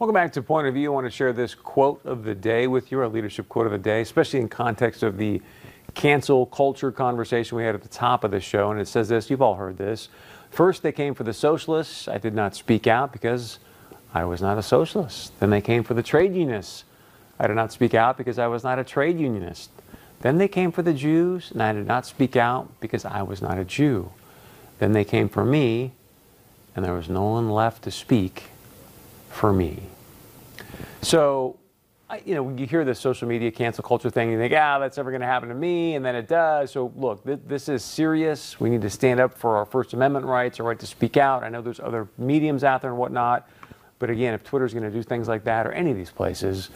Welcome back to Point of View. I want to share this quote of the day with you, our leadership quote of the day, especially in context of the cancel culture conversation we had at the top of the show. And it says this you've all heard this. First, they came for the socialists. I did not speak out because I was not a socialist. Then they came for the trade unionists. I did not speak out because I was not a trade unionist. Then they came for the Jews, and I did not speak out because I was not a Jew. Then they came for me, and there was no one left to speak for me. So, you know, when you hear the social media cancel culture thing, you think, ah, that's never going to happen to me, and then it does. So, look, th- this is serious. We need to stand up for our First Amendment rights, our right to speak out. I know there's other mediums out there and whatnot, but again, if Twitter's going to do things like that or any of these places,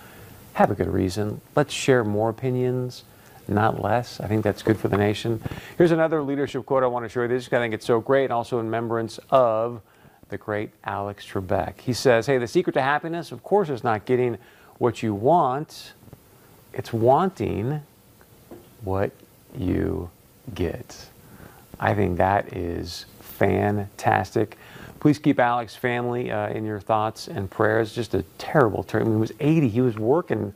have a good reason. Let's share more opinions, not less. I think that's good for the nation. Here's another leadership quote I want to share with you. I think it's so great, and also in remembrance of the great Alex Trebek. He says, Hey, the secret to happiness, of course, is not getting what you want, it's wanting what you get. I think that is fantastic. Please keep Alex's family uh, in your thoughts and prayers. Just a terrible turn. I mean, he was 80. He was working,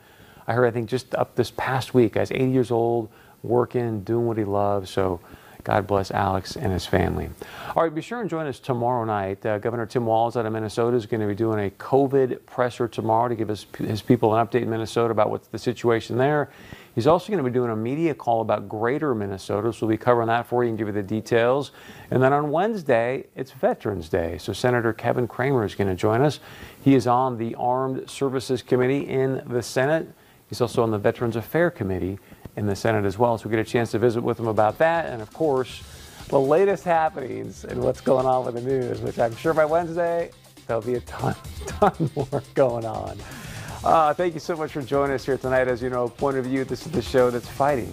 I heard, I think, just up this past week. Guy's 80 years old, working, doing what he loves. So God bless Alex and his family. All right, be sure and join us tomorrow night. Uh, Governor Tim Walz out of Minnesota is going to be doing a COVID presser tomorrow to give his, his people an update in Minnesota about what's the situation there. He's also going to be doing a media call about greater Minnesota, so we'll be covering that for you and give you the details. And then on Wednesday, it's Veterans Day, so Senator Kevin Cramer is going to join us. He is on the Armed Services Committee in the Senate. He's also on the Veterans Affairs Committee in the Senate as well, so we get a chance to visit with him about that. And of course, the latest happenings and what's going on with the news, which I'm sure by Wednesday, there'll be a ton, ton more going on. Uh, thank you so much for joining us here tonight. As you know, Point of View, this is the show that's fighting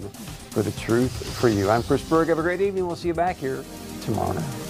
for the truth for you. I'm Chris Berg. Have a great evening. We'll see you back here tomorrow night.